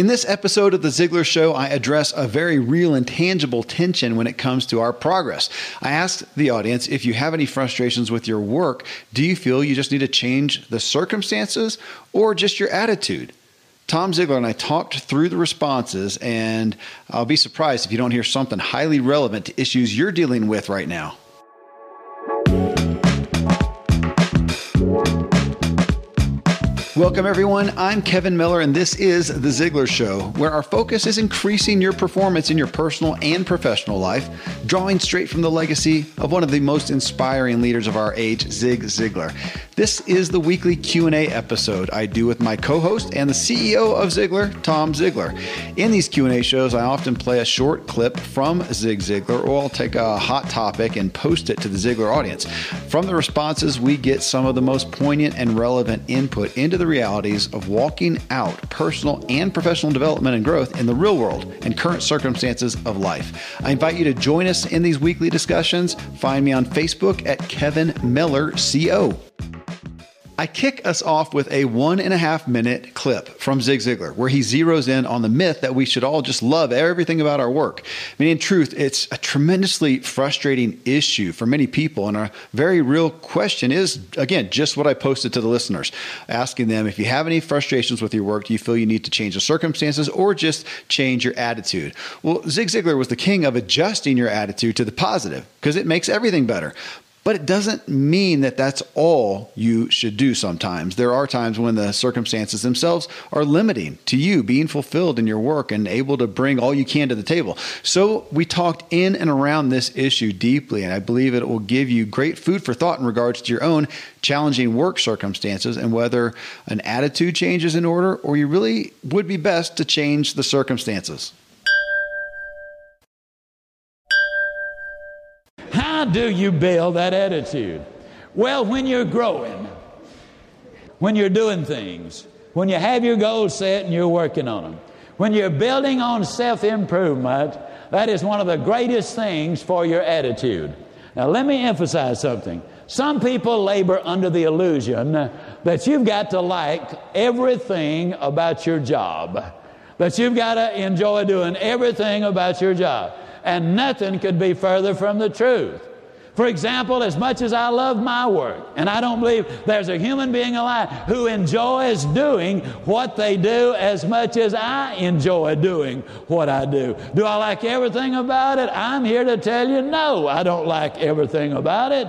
In this episode of The Ziglar Show, I address a very real and tangible tension when it comes to our progress. I asked the audience if you have any frustrations with your work, do you feel you just need to change the circumstances or just your attitude? Tom Ziglar and I talked through the responses, and I'll be surprised if you don't hear something highly relevant to issues you're dealing with right now. Welcome, everyone. I'm Kevin Miller, and this is The Ziglar Show, where our focus is increasing your performance in your personal and professional life, drawing straight from the legacy of one of the most inspiring leaders of our age, Zig Ziglar. This is the weekly Q&A episode I do with my co-host and the CEO of Ziglar, Tom Ziglar. In these Q&A shows, I often play a short clip from Zig Ziglar, or I'll take a hot topic and post it to the Ziglar audience. From the responses, we get some of the most poignant and relevant input into the realities of walking out personal and professional development and growth in the real world and current circumstances of life. I invite you to join us in these weekly discussions. Find me on Facebook at Kevin Miller CO. I kick us off with a one and a half minute clip from Zig Ziglar where he zeroes in on the myth that we should all just love everything about our work. I mean, in truth, it's a tremendously frustrating issue for many people. And a very real question is, again, just what I posted to the listeners, asking them if you have any frustrations with your work, do you feel you need to change the circumstances or just change your attitude? Well, Zig Ziglar was the king of adjusting your attitude to the positive because it makes everything better. But it doesn't mean that that's all you should do sometimes. There are times when the circumstances themselves are limiting to you being fulfilled in your work and able to bring all you can to the table. So we talked in and around this issue deeply, and I believe it will give you great food for thought in regards to your own challenging work circumstances and whether an attitude change is in order or you really would be best to change the circumstances. How do you build that attitude? Well, when you're growing, when you're doing things, when you have your goals set and you're working on them, when you're building on self improvement, that is one of the greatest things for your attitude. Now, let me emphasize something. Some people labor under the illusion that you've got to like everything about your job, that you've got to enjoy doing everything about your job. And nothing could be further from the truth. For example, as much as I love my work, and I don't believe there's a human being alive who enjoys doing what they do as much as I enjoy doing what I do. Do I like everything about it? I'm here to tell you no, I don't like everything about it.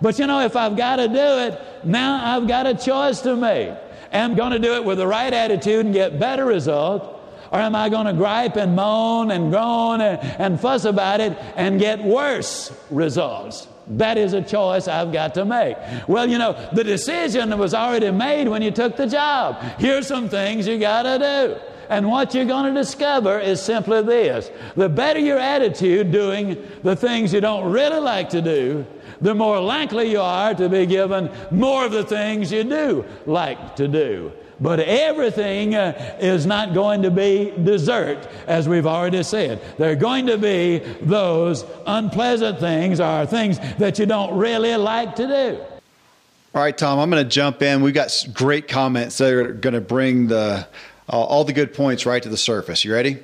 But you know, if I've got to do it, now I've got a choice to make. I'm going to do it with the right attitude and get better results? Or am I going to gripe and moan and groan and, and fuss about it and get worse results? That is a choice I've got to make. Well, you know, the decision was already made when you took the job. Here's some things you got to do. And what you're going to discover is simply this the better your attitude doing the things you don't really like to do, the more likely you are to be given more of the things you do like to do. But everything uh, is not going to be dessert, as we've already said. There are going to be those unpleasant things or things that you don't really like to do. All right, Tom, I'm going to jump in. We've got great comments that are going to bring the uh, all the good points right to the surface. You ready?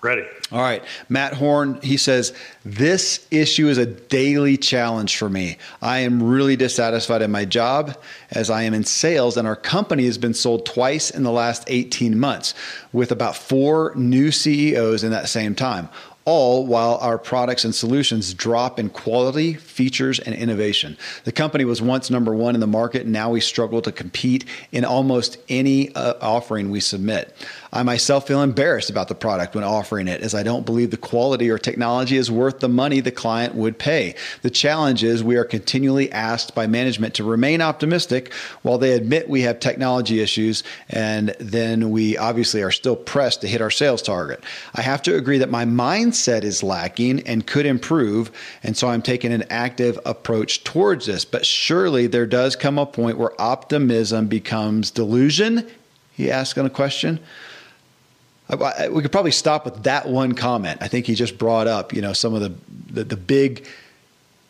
Ready. All right. Matt Horn, he says, This issue is a daily challenge for me. I am really dissatisfied in my job as I am in sales, and our company has been sold twice in the last 18 months with about four new CEOs in that same time all while our products and solutions drop in quality, features, and innovation. The company was once number one in the market, and now we struggle to compete in almost any uh, offering we submit. I myself feel embarrassed about the product when offering it, as I don't believe the quality or technology is worth the money the client would pay. The challenge is we are continually asked by management to remain optimistic while they admit we have technology issues, and then we obviously are still pressed to hit our sales target. I have to agree that my mindset is lacking and could improve, and so I'm taking an active approach towards this. But surely there does come a point where optimism becomes delusion. He asked on a question we could probably stop with that one comment. I think he just brought up, you know, some of the, the, the big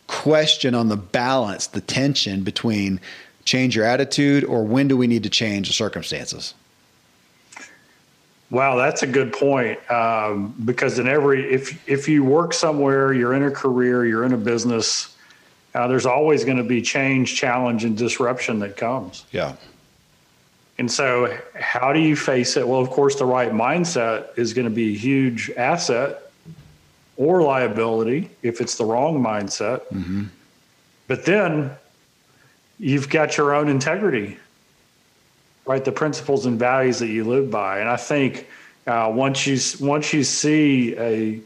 question on the balance, the tension between change your attitude or when do we need to change the circumstances? Wow, that's a good point. Um, because in every if if you work somewhere, you're in a career, you're in a business, uh, there's always going to be change, challenge, and disruption that comes. Yeah. And so, how do you face it? Well, of course, the right mindset is going to be a huge asset or liability if it's the wrong mindset. Mm-hmm. But then you've got your own integrity, right? The principles and values that you live by. And I think uh, once you once you see a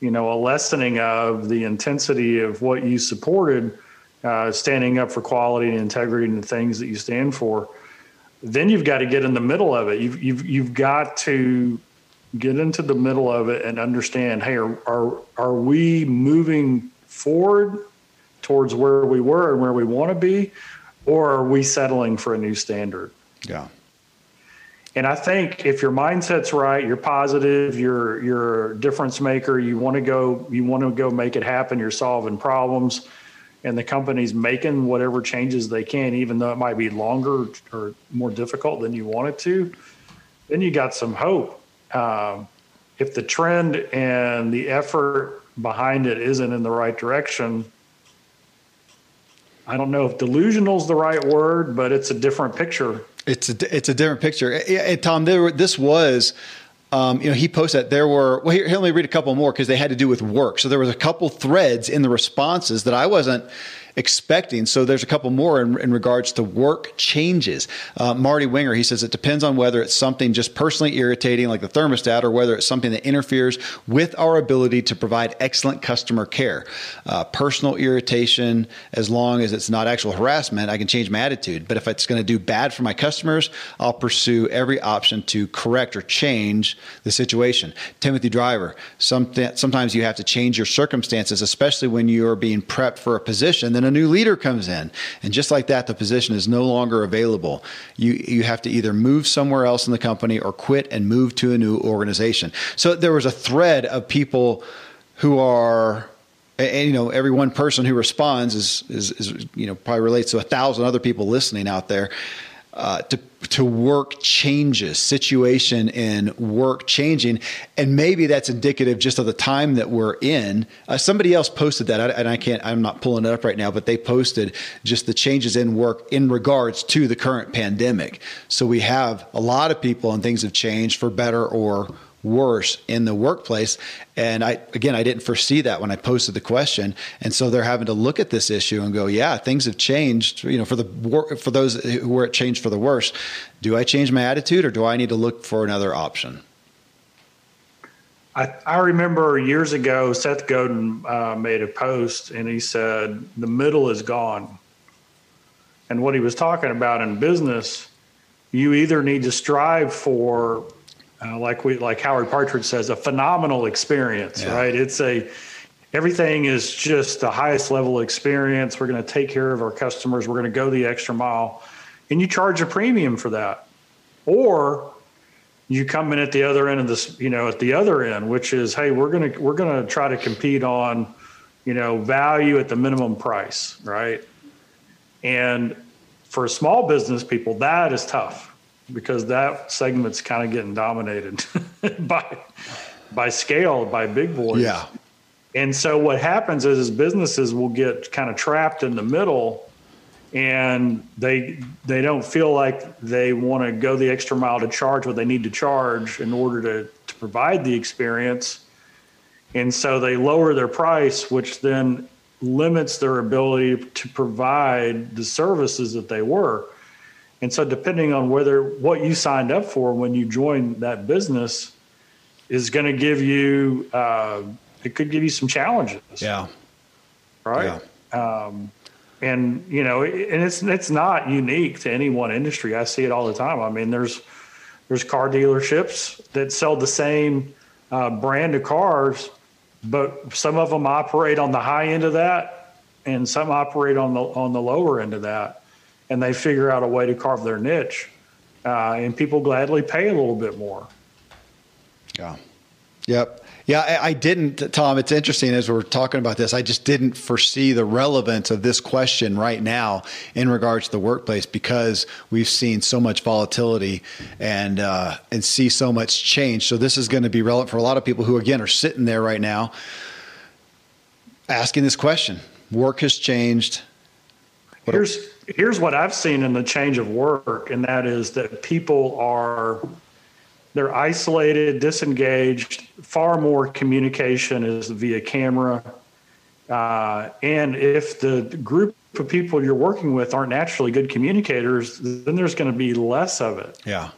you know a lessening of the intensity of what you supported, uh, standing up for quality and integrity and the things that you stand for then you've got to get in the middle of it. You've you've you've got to get into the middle of it and understand. Hey, are are are we moving forward towards where we were and where we want to be, or are we settling for a new standard? Yeah. And I think if your mindset's right, you're positive, you're you're a difference maker, you want to go you want to go make it happen, you're solving problems and the company's making whatever changes they can, even though it might be longer or more difficult than you want it to, then you got some hope. Um, if the trend and the effort behind it isn't in the right direction, I don't know if delusional is the right word, but it's a different picture. It's a it's a different picture. Tom, there, this was um, you know, he posted that there were, well, here, here, let me read a couple more because they had to do with work. So there was a couple threads in the responses that I wasn't expecting. So there's a couple more in, in regards to work changes. Uh, Marty Winger, he says it depends on whether it's something just personally irritating like the thermostat or whether it's something that interferes with our ability to provide excellent customer care. Uh, personal irritation, as long as it's not actual harassment, I can change my attitude. But if it's going to do bad for my customers, I'll pursue every option to correct or change the situation. Timothy Driver, some, sometimes you have to change your circumstances, especially when you're being prepped for a position then a new leader comes in. And just like that, the position is no longer available. You, you have to either move somewhere else in the company or quit and move to a new organization. So there was a thread of people who are and you know every one person who responds is, is, is you know probably relates to a thousand other people listening out there uh, to to work changes, situation in work changing, and maybe that's indicative just of the time that we're in. Uh, somebody else posted that, and I can't. I'm not pulling it up right now, but they posted just the changes in work in regards to the current pandemic. So we have a lot of people, and things have changed for better or worse in the workplace. And I, again, I didn't foresee that when I posted the question. And so they're having to look at this issue and go, yeah, things have changed, you know, for the, for those who were it changed for the worse. Do I change my attitude or do I need to look for another option? I, I remember years ago, Seth Godin uh, made a post and he said, the middle is gone. And what he was talking about in business, you either need to strive for uh, like we like Howard Partridge says, a phenomenal experience, yeah. right? It's a everything is just the highest level experience. We're going to take care of our customers. We're going to go the extra mile, and you charge a premium for that, or you come in at the other end of this, you know, at the other end, which is, hey, we're gonna we're gonna try to compete on, you know, value at the minimum price, right? And for small business people, that is tough because that segment's kind of getting dominated by by scale by big boys. Yeah. And so what happens is, is businesses will get kind of trapped in the middle and they they don't feel like they want to go the extra mile to charge what they need to charge in order to, to provide the experience. And so they lower their price, which then limits their ability to provide the services that they were. And so, depending on whether what you signed up for when you joined that business is going to give you, uh, it could give you some challenges. Yeah. Right. Yeah. Um, and you know, and it's it's not unique to any one industry. I see it all the time. I mean, there's there's car dealerships that sell the same uh, brand of cars, but some of them operate on the high end of that, and some operate on the on the lower end of that and they figure out a way to carve their niche, uh, and people gladly pay a little bit more. Yeah. Yep. Yeah, I, I, didn't, Tom. It's interesting as we're talking about this. I just didn't foresee the relevance of this question right now in regards to the workplace because we've seen so much volatility and uh, and see so much change. So this is going to be relevant for a lot of people who, again, are sitting there right now asking this question. Work has changed. What here's here's what I've seen in the change of work, and that is that people are they're isolated, disengaged. Far more communication is via camera. Uh, and if the group of people you're working with aren't naturally good communicators, then there's going to be less of it. Yeah.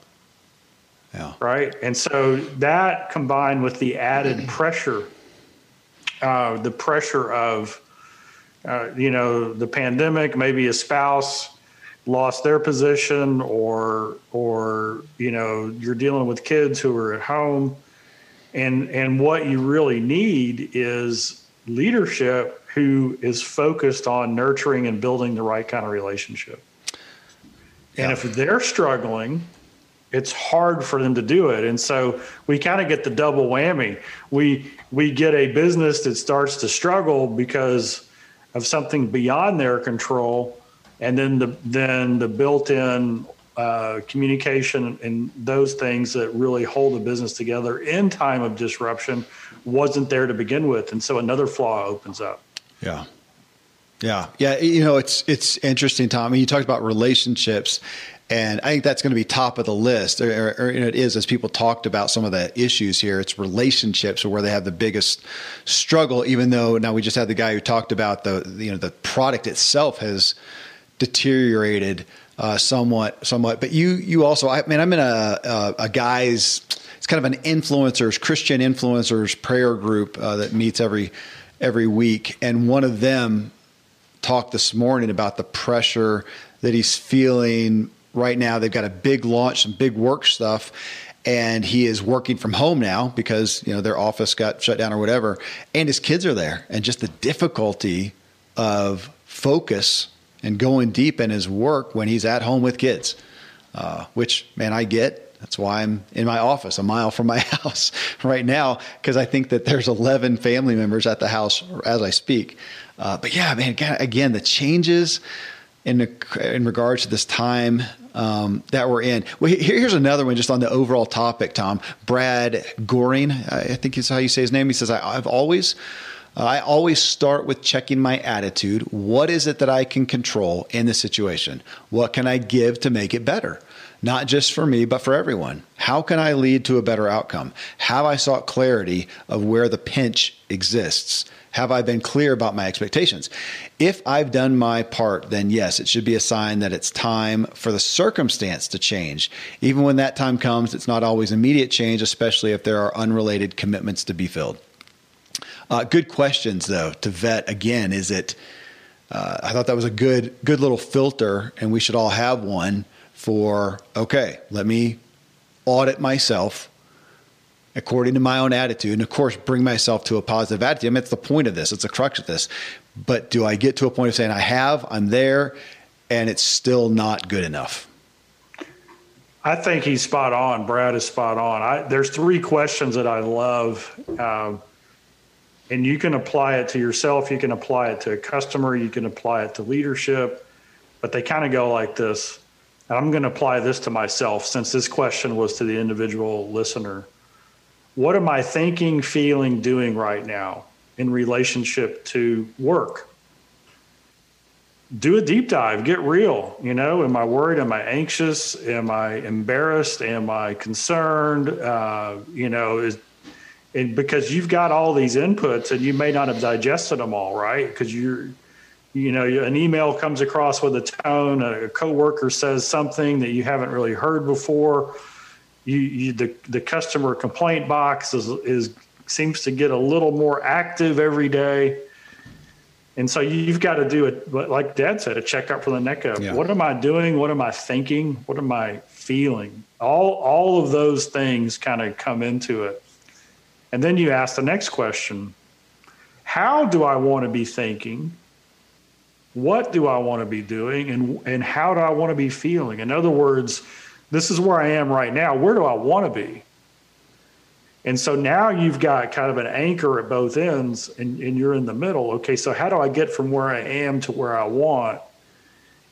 Yeah. Right. And so that combined with the added pressure, uh, the pressure of, uh, you know, the pandemic, maybe a spouse lost their position or or you know you're dealing with kids who are at home. And and what you really need is leadership who is focused on nurturing and building the right kind of relationship. Yeah. and if they're struggling it's hard for them to do it. And so we kind of get the double whammy. We we get a business that starts to struggle because of something beyond their control and then the then the built-in uh, communication and those things that really hold the business together in time of disruption wasn't there to begin with, and so another flaw opens up. Yeah. Yeah, yeah. You know, it's it's interesting, Tom. You talked about relationships, and I think that's going to be top of the list, or, or, it is as people talked about some of the issues here. It's relationships where they have the biggest struggle. Even though now we just had the guy who talked about the you know the product itself has deteriorated uh, somewhat, somewhat. But you, you also, I mean, I'm in a, a, a guy's, it's kind of an influencers, Christian influencers prayer group uh, that meets every every week, and one of them talked this morning about the pressure that he's feeling right now. They've got a big launch, some big work stuff, and he is working from home now because you know their office got shut down or whatever, and his kids are there, and just the difficulty of focus and going deep in his work when he's at home with kids, uh, which, man, I get. That's why I'm in my office a mile from my house right now because I think that there's 11 family members at the house as I speak. Uh, but yeah, man, again, the changes in in regards to this time um, that we're in. Well, here's another one just on the overall topic, Tom. Brad Goring, I think is how you say his name. He says, I've always I always start with checking my attitude. What is it that I can control in the situation? What can I give to make it better? Not just for me, but for everyone. How can I lead to a better outcome? Have I sought clarity of where the pinch exists? Have I been clear about my expectations? If I've done my part, then yes, it should be a sign that it's time for the circumstance to change. Even when that time comes, it's not always immediate change, especially if there are unrelated commitments to be filled. Uh, good questions though to vet. Again, is it? Uh, I thought that was a good good little filter, and we should all have one for. Okay, let me audit myself according to my own attitude, and of course, bring myself to a positive attitude. I mean, it's the point of this. It's the crux of this. But do I get to a point of saying I have, I'm there, and it's still not good enough? I think he's spot on. Brad is spot on. I, there's three questions that I love. Uh, and you can apply it to yourself you can apply it to a customer you can apply it to leadership but they kind of go like this and i'm going to apply this to myself since this question was to the individual listener what am i thinking feeling doing right now in relationship to work? Do a deep dive get real you know am i worried am i anxious am i embarrassed am i concerned uh, you know is and because you've got all these inputs and you may not have digested them all right? Because you're you know an email comes across with a tone a coworker says something that you haven't really heard before you, you the, the customer complaint box is, is seems to get a little more active every day and so you've got to do it like dad said a checkup for the neck up yeah. what am i doing what am i thinking what am i feeling all all of those things kind of come into it and then you ask the next question How do I want to be thinking? What do I want to be doing? And, and how do I want to be feeling? In other words, this is where I am right now. Where do I want to be? And so now you've got kind of an anchor at both ends and, and you're in the middle. Okay, so how do I get from where I am to where I want?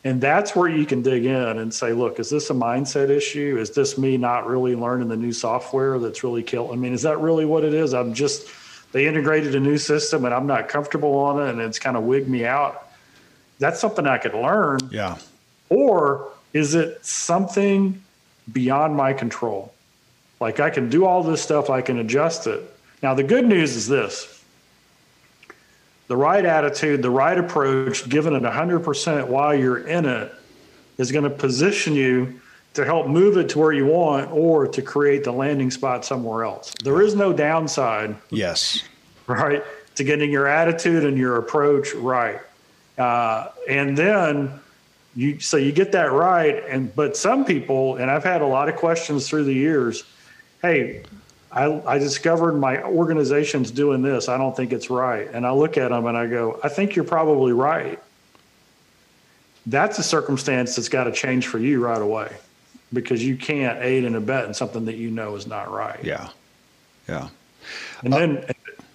And that's where you can dig in and say, look, is this a mindset issue? Is this me not really learning the new software that's really killing? I mean, is that really what it is? I'm just, they integrated a new system and I'm not comfortable on it and it's kind of wigged me out. That's something I could learn. Yeah. Or is it something beyond my control? Like I can do all this stuff, I can adjust it. Now, the good news is this the right attitude, the right approach, given it 100% while you're in it, is going to position you to help move it to where you want or to create the landing spot somewhere else. There is no downside. Yes. Right? To getting your attitude and your approach right. Uh, and then you so you get that right. And but some people and i've had a lot of questions through the years hey I, I discovered my organization's doing this. I don't think it's right. And i look at them and i go i think you're probably right. That's a circumstance that's got to change for you right away because you can't aid and abet in something that you know is not right. Yeah. Yeah. and then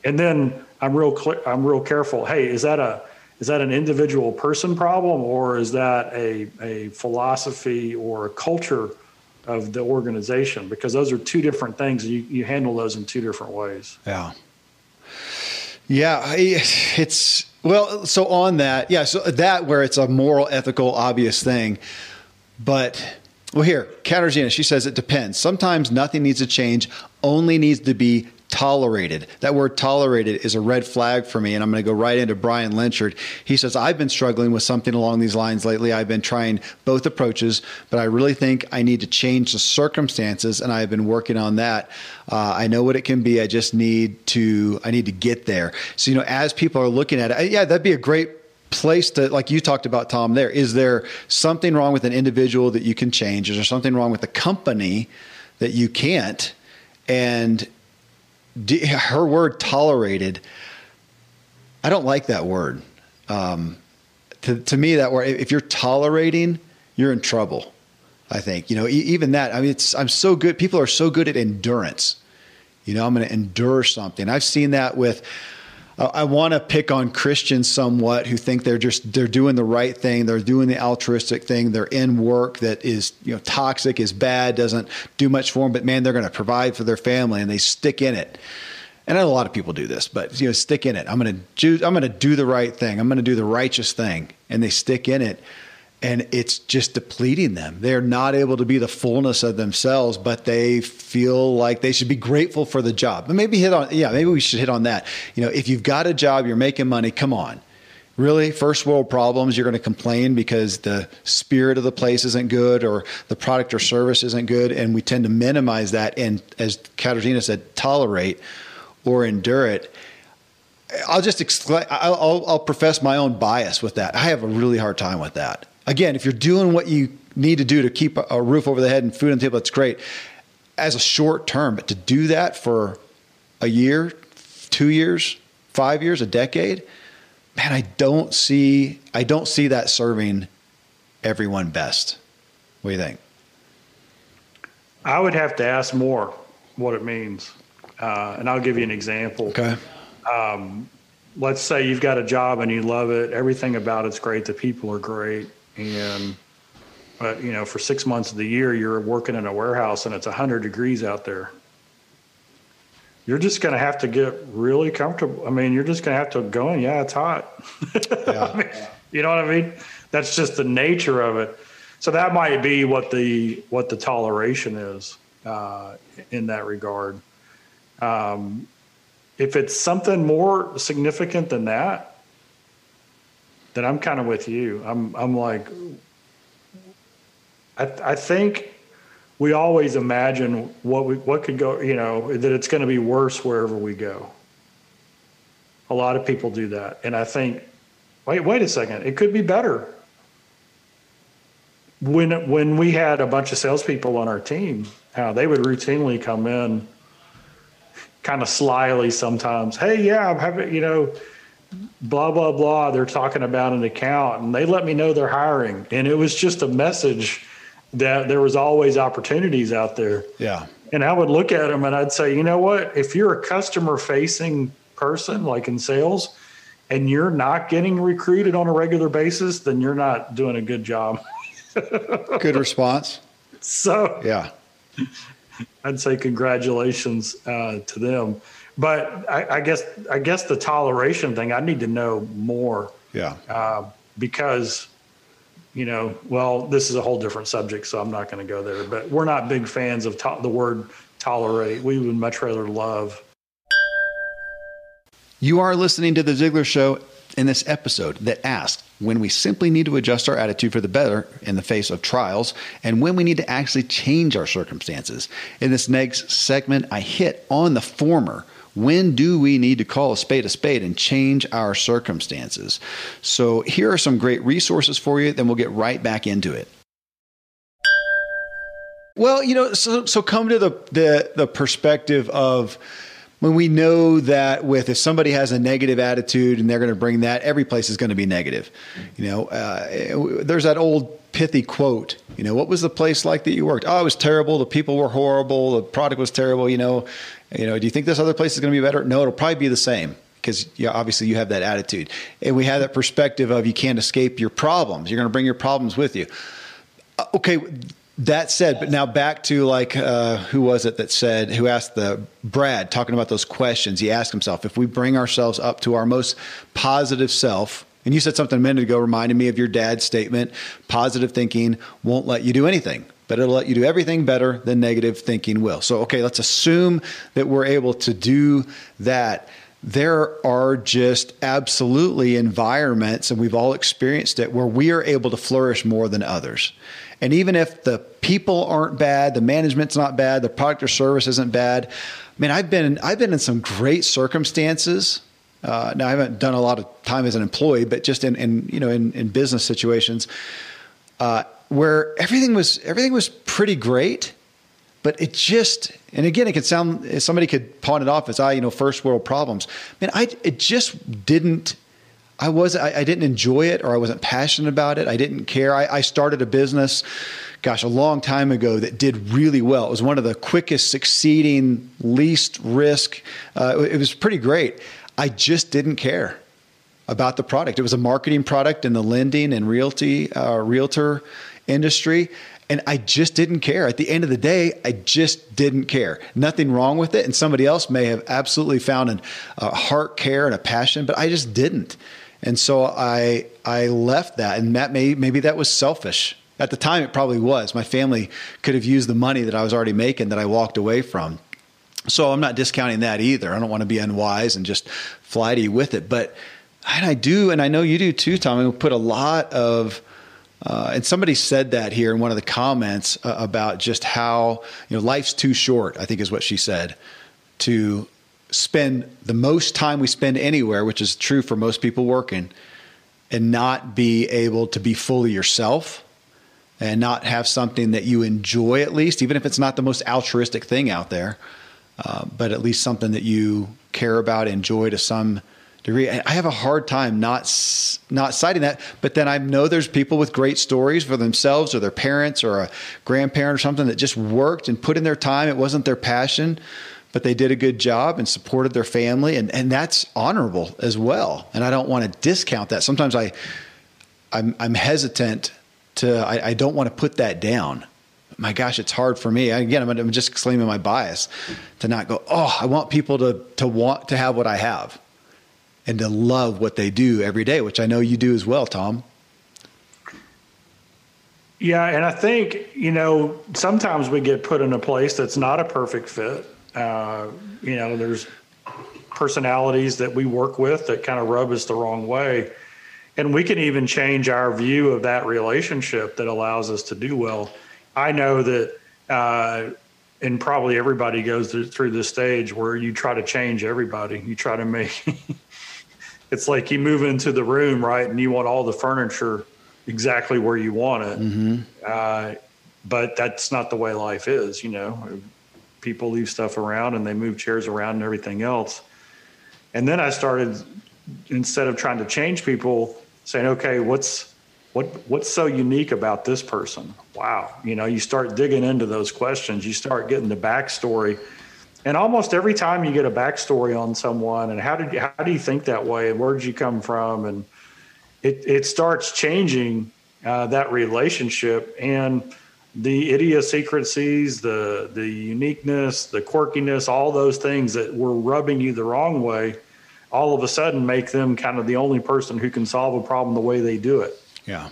and then i'm real clear i'm real careful. Hey is that a is that an individual person problem or is that a, a philosophy or a culture of the organization because those are two different things and you, you handle those in two different ways Yeah. Yeah, it's well. So on that, yeah. So that where it's a moral, ethical, obvious thing, but well, here, Katarzyna, she says it depends. Sometimes nothing needs to change; only needs to be tolerated. That word "tolerated" is a red flag for me, and I'm going to go right into Brian Lynchard. He says I've been struggling with something along these lines lately. I've been trying both approaches, but I really think I need to change the circumstances, and I've been working on that. Uh, I know what it can be. I just need to. I need to get there. So you know, as people are looking at it, yeah, that'd be a great place to like you talked about tom there is there something wrong with an individual that you can change is there something wrong with the company that you can't and her word tolerated i don't like that word. Um, to, to me that word if you're tolerating you're in trouble i think. You know even that i mean it's i'm so good people are so good at endurance. You know i'm going to endure something. I've seen that with I want to pick on Christians somewhat who think they're just they're doing the right thing, they're doing the altruistic thing, they're in work that is you know toxic, is bad, doesn't do much for them, but man, they're going to provide for their family and they stick in it. And I know a lot of people do this, but you know, stick in it. I'm going to do I'm going to do the right thing. I'm going to do the righteous thing, and they stick in it and it's just depleting them. They're not able to be the fullness of themselves, but they feel like they should be grateful for the job. But maybe hit on, yeah, maybe we should hit on that. You know, if you've got a job, you're making money, come on. Really, first world problems, you're going to complain because the spirit of the place isn't good or the product or service isn't good. And we tend to minimize that and, as Katarzyna said, tolerate or endure it. I'll just exclaim, I'll, I'll profess my own bias with that. I have a really hard time with that again, if you're doing what you need to do to keep a roof over the head and food on the table, that's great as a short term. But to do that for a year, two years, five years, a decade, man, I don't see I don't see that serving everyone best. What do you think? I would have to ask more what it means, uh, and I'll give you an example. Okay. Um, let's say you've got a job and you love it. Everything about it's great. The people are great and but you know for six months of the year you're working in a warehouse and it's 100 degrees out there. You're just going to have to get really comfortable i mean you're just going to have to go in yeah it's hot. Yeah. I mean, you know what i mean? That's just the nature of it. So that might be what the what the toleration is uh, in that regard. Um, if it's something more significant than that then I'm kind of with you. I'm I'm like I I think we always imagine what we what could go, you know, that it's going to be worse wherever we go. A lot of people do that, and I think, wait, wait a second, it could be better. When when we had a bunch of salespeople on our team, how they would routinely come in, kind of slyly sometimes. Hey, yeah, I'm having, you know blah blah blah they're talking about an account and they let me know they're hiring and it was just a message that there was always opportunities out there Yeah. And I would look at them and I'd say, you know what? If you're a customer facing person, like in sales, and you're not getting recruited on a regular basis, then you're not doing a good job. good response. So, yeah, I'd say congratulations uh, to them. But I, I, guess I guess the toleration thing, I need to know more. Yeah. Uh, because, you know, well, this is a whole different subject, so I'm not going to go there. But we're not big fans of to- the word tolerate. We would much rather love. You are listening to The Ziglar Show in this episode that asks when we simply need to adjust our attitude for the better in the face of trials and when we need to actually change our circumstances. In this next segment, I hit on the former. When do we need to call a spade a spade and change our circumstances? So, here are some great resources for you, then we'll get right back into it. Well, you know, so so come to the the, the perspective of when we know that with if somebody has a negative attitude and they're going to bring that, every place is going to be negative. You know, uh, there's that old pithy quote. You know, what was the place like that you worked? Oh, it was terrible. The people were horrible. The product was terrible. You know, you know. Do you think this other place is going to be better? No, it'll probably be the same because obviously you have that attitude, and we have that perspective of you can't escape your problems. You're going to bring your problems with you. Uh, okay that said, but now back to like uh, who was it that said who asked the Brad talking about those questions? He asked himself if we bring ourselves up to our most positive self. And you said something a minute ago, reminded me of your dad's statement: positive thinking won't let you do anything, but it'll let you do everything better than negative thinking will. So, okay, let's assume that we're able to do that there are just absolutely environments, and we've all experienced it, where we are able to flourish more than others. And even if the people aren't bad, the management's not bad, the product or service isn't bad. I mean, I've been I've been in some great circumstances. Uh, now I haven't done a lot of time as an employee, but just in, in you know in, in business situations uh, where everything was everything was pretty great, but it just and again it could sound somebody could pawn it off as I ah, you know first world problems. I mean, I it just didn't I was I, I, didn't enjoy it or I wasn't passionate about it. I didn't care. I, I, started a business, gosh, a long time ago that did really well. It was one of the quickest succeeding, least risk. Uh, it was pretty great. I just didn't care about the product. It was a marketing product in the lending and realty uh, realtor industry. And I just didn't care. At the end of the day, I just didn't care. Nothing wrong with it. And somebody else may have absolutely found a heart care and a passion, but I just didn't. And so I I left that, and that may maybe that was selfish. At the time, it probably was. My family could have used the money that I was already making that I walked away from. So I'm not discounting that either. I don't want to be unwise and just flighty with it, but and I do, and I know you do too, Tom. We put a lot of uh, and somebody said that here in one of the comments uh, about just how you know life's too short. I think is what she said to spend the most time we spend anywhere, which is true for most people working, and not be able to be fully yourself and not have something that you enjoy at least, even if it's not the most altruistic thing out there, uh, but at least something that you care about, enjoy to some degree. I have a hard time not not citing that, but then I know there's people with great stories for themselves or their parents or a grandparent or something that just worked and put in their time. It wasn't their passion, but they did a good job and supported their family and, and that's honorable as well. And i don't want to discount that. Sometimes i i'm, I'm hesitant to I, I don't want to put that down. My gosh it's hard for me. Again I'm, I'm just claiming my bias to not go oh i want people to to want to have what i have and to love what they do every day which i know you do as well tom yeah, and I think, you know, sometimes we get put in a place that's not a perfect fit. Uh, you know, there's personalities that we work with that kind of rub us the wrong way. And we can even change our view of that relationship that allows us to do well. I know that, uh, and probably everybody goes through, through this stage where you try to change everybody. You try to make it's like you move into the room, right? And you want all the furniture exactly where you want it. Mm-hmm. Uh, but that's not the way life is, you know people leave stuff around and they move chairs around and everything else. And then I started instead of trying to change people, saying, okay, what's what what's so unique about this person? Wow, you know, you start digging into those questions, you start getting the backstory, and almost every time you get a backstory on someone, and how did you, how do you think that way, and where did you come from, and it it starts changing uh, that relationship and the idiosyncrasies, the the uniqueness, the quirkiness, all those things that were rubbing you the wrong way, all of a sudden make them kind of the only person who can solve a problem the way they do it. Yeah.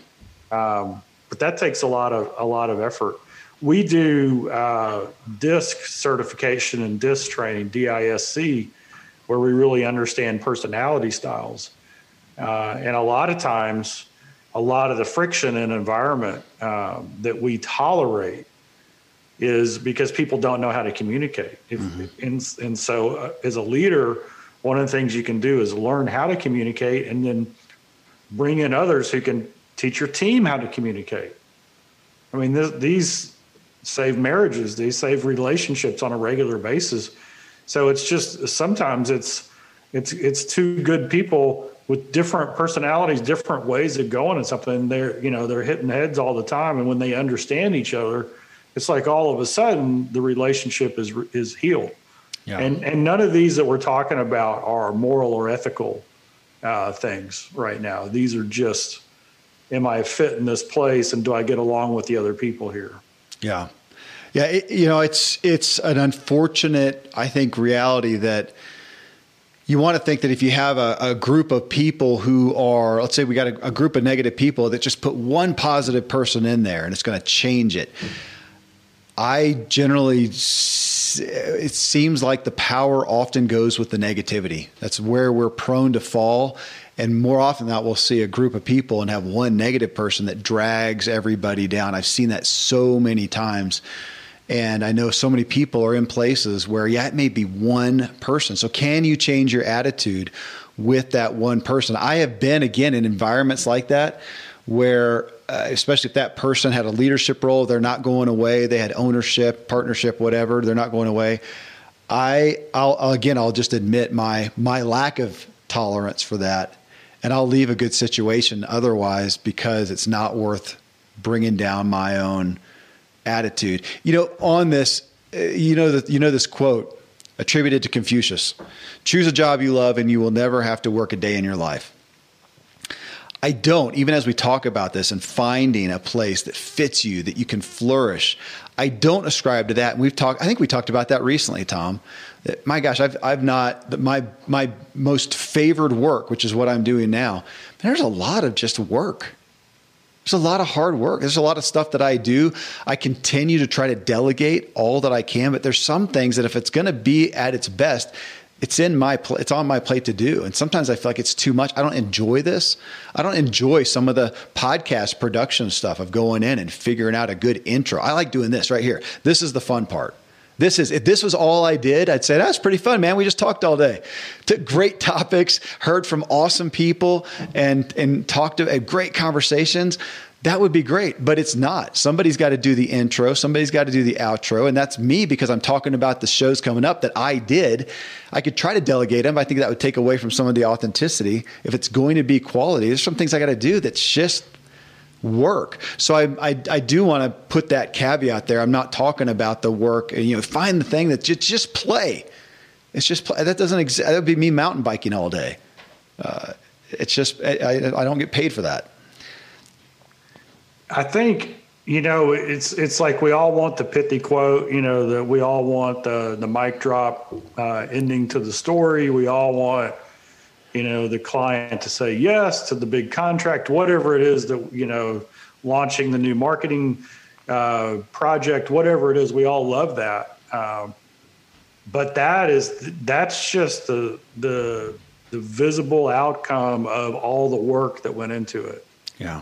Um, but that takes a lot of a lot of effort. We do uh, DISC certification and DISC training, DISC, where we really understand personality styles. Uh, and a lot of times, a lot of the friction in environment um, that we tolerate is because people don't know how to communicate. If, mm-hmm. and, and so, uh, as a leader, one of the things you can do is learn how to communicate and then bring in others who can teach your team how to communicate. I mean, this, these save marriages, these save relationships on a regular basis. So it's just sometimes it's it's it's two good people with different personalities, different ways of going and something. They're you know they're hitting heads all the time, and when they understand each other, it's like all of a sudden the relationship is is healed. Yeah. And and none of these that we're talking about are moral or ethical uh, things right now. These are just am I fit in this place and do I get along with the other people here? Yeah. Yeah, it, you know, it's it's an unfortunate, I think, reality that you want to think that if you have a, a group of people who are, let's say, we got a, a, group of negative people that just put one positive person in there and it's going to change it. I generally, it seems like the power often goes with the negativity. That's where we're prone to fall. And more often than not, we'll see a group of people and have one negative person that drags everybody down. I've seen that so many times. And I know so many people are in places where, yeah, it may be one person. So, can you change your attitude with that one person? I have been, again, in environments like that where, uh, especially if that person had a leadership role, they're not going away, they had ownership, partnership, whatever, they're not going away. I, I'll, again, I'll just admit my, my lack of tolerance for that and I'll leave a good situation otherwise because it's not worth bringing down my own attitude. You know, on this, uh, you know you know this quote attributed to Confucius: "Choose a job you love, and you will never have to work a day in your life." I don't, even as we talk about this and finding a place that fits you, that you can flourish. I don't ascribe to that. And we've talked, I think we talked about that recently, Tom. My gosh, I've, I've not, my, my most favored work, which is what I'm doing now, there's a lot of just work. There's a lot of hard work. There's a lot of stuff that I do. I continue to try to delegate all that I can, but there's some things that if it's going to be at its best, it's in my pl- it's on my plate to do and sometimes i feel like it's too much i don't enjoy this i don't enjoy some of the podcast production stuff of going in and figuring out a good intro i like doing this right here this is the fun part this is if this was all I did, I'd say that's pretty fun, man. We just talked all day, took great topics, heard from awesome people, and and talked to great conversations. That would be great, but it's not. Somebody's got to do the intro, somebody's got to do the outro, and that's me because I'm talking about the shows coming up that I did. I could try to delegate them. I think that would take away from some of the authenticity. If it's going to be quality, there's some things I got to do that's just work. So I, I, I do want to put that caveat there. I'm not talking about the work. You know, find the thing that just, just play. It's just play. That doesn't exist. That would be me mountain biking all day. Uh, it's just I, I don't get paid for that. I think you know it's it's like we all want the pithy quote. You know that we all want the the mic drop uh, ending to the story. We all want you know the client to say yes to the big contract whatever it is that you know launching the new marketing uh, project whatever it is we all love that. Um, but that is that's just the the the visible outcome of all the work that went into it. Yeah.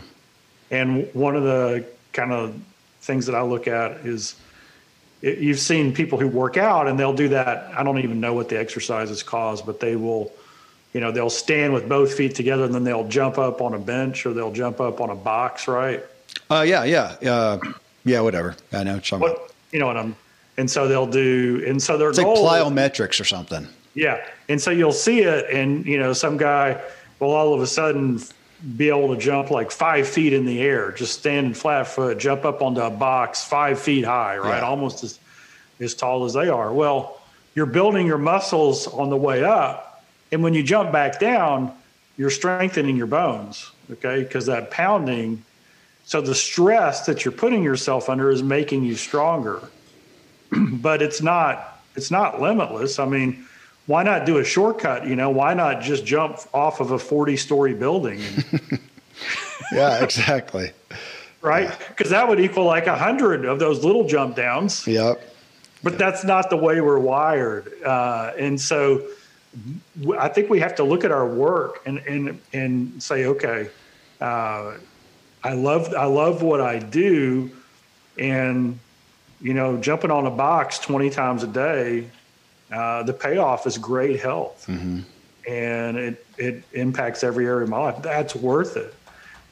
And one of the kind of things that i look at is you've seen people who work out and they'll do that. I don't even know what the exercises cause but they will you know they'll stand with both feet together and then they'll jump up on a bench or they'll jump up on a box right uh, yeah yeah uh, yeah whatever i know what, you know what i'm and so they'll do and so their it's goal like plyometrics or something yeah and so you'll see it and you know some guy will all of a sudden be able to jump like five feet in the air, just standing flat foot, jump up onto a box five feet high, right? Yeah. Almost as, as tall as they are. Well, you're building your muscles on the way up. And when you jump back down, you're strengthening your bones, okay? Because that pounding, so the stress that you're putting yourself under is making you stronger. but it's not it's not limitless. I mean, why not do a shortcut? You know, why not just jump off of a 40 story building? yeah, exactly. right? Because that would equal like a hundred of those little jump downs. Yep. But that's not the way we're wired. Uh, and so I think we have to look at our work and, and, and say, okay, uh, I love, I love what I do. And, you know, jumping on a box 20 times a day uh, the payoff is great health, mm-hmm. and it it impacts every area of my life. That's worth it.